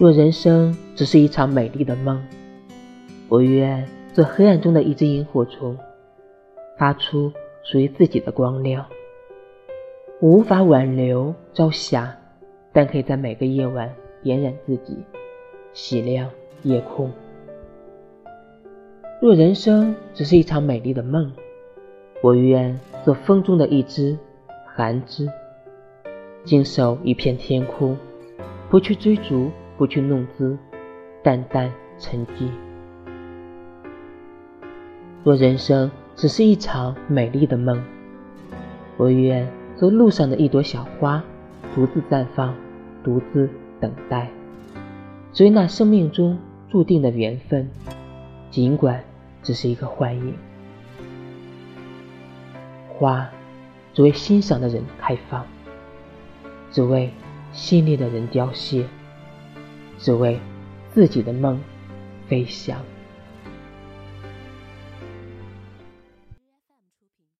若人生只是一场美丽的梦，我愿做黑暗中的一只萤火虫，发出属于自己的光亮。我无法挽留朝霞，但可以在每个夜晚点燃自己，洗亮夜空。若人生只是一场美丽的梦，我愿做风中的一只寒枝，静守一片天空，不去追逐。不去弄姿，淡淡沉寂。若人生只是一场美丽的梦，我愿做路上的一朵小花，独自绽放，独自等待，追那生命中注定的缘分，尽管只是一个幻影。花只为欣赏的人开放，只为心里的人凋谢。只为自己的梦飞翔。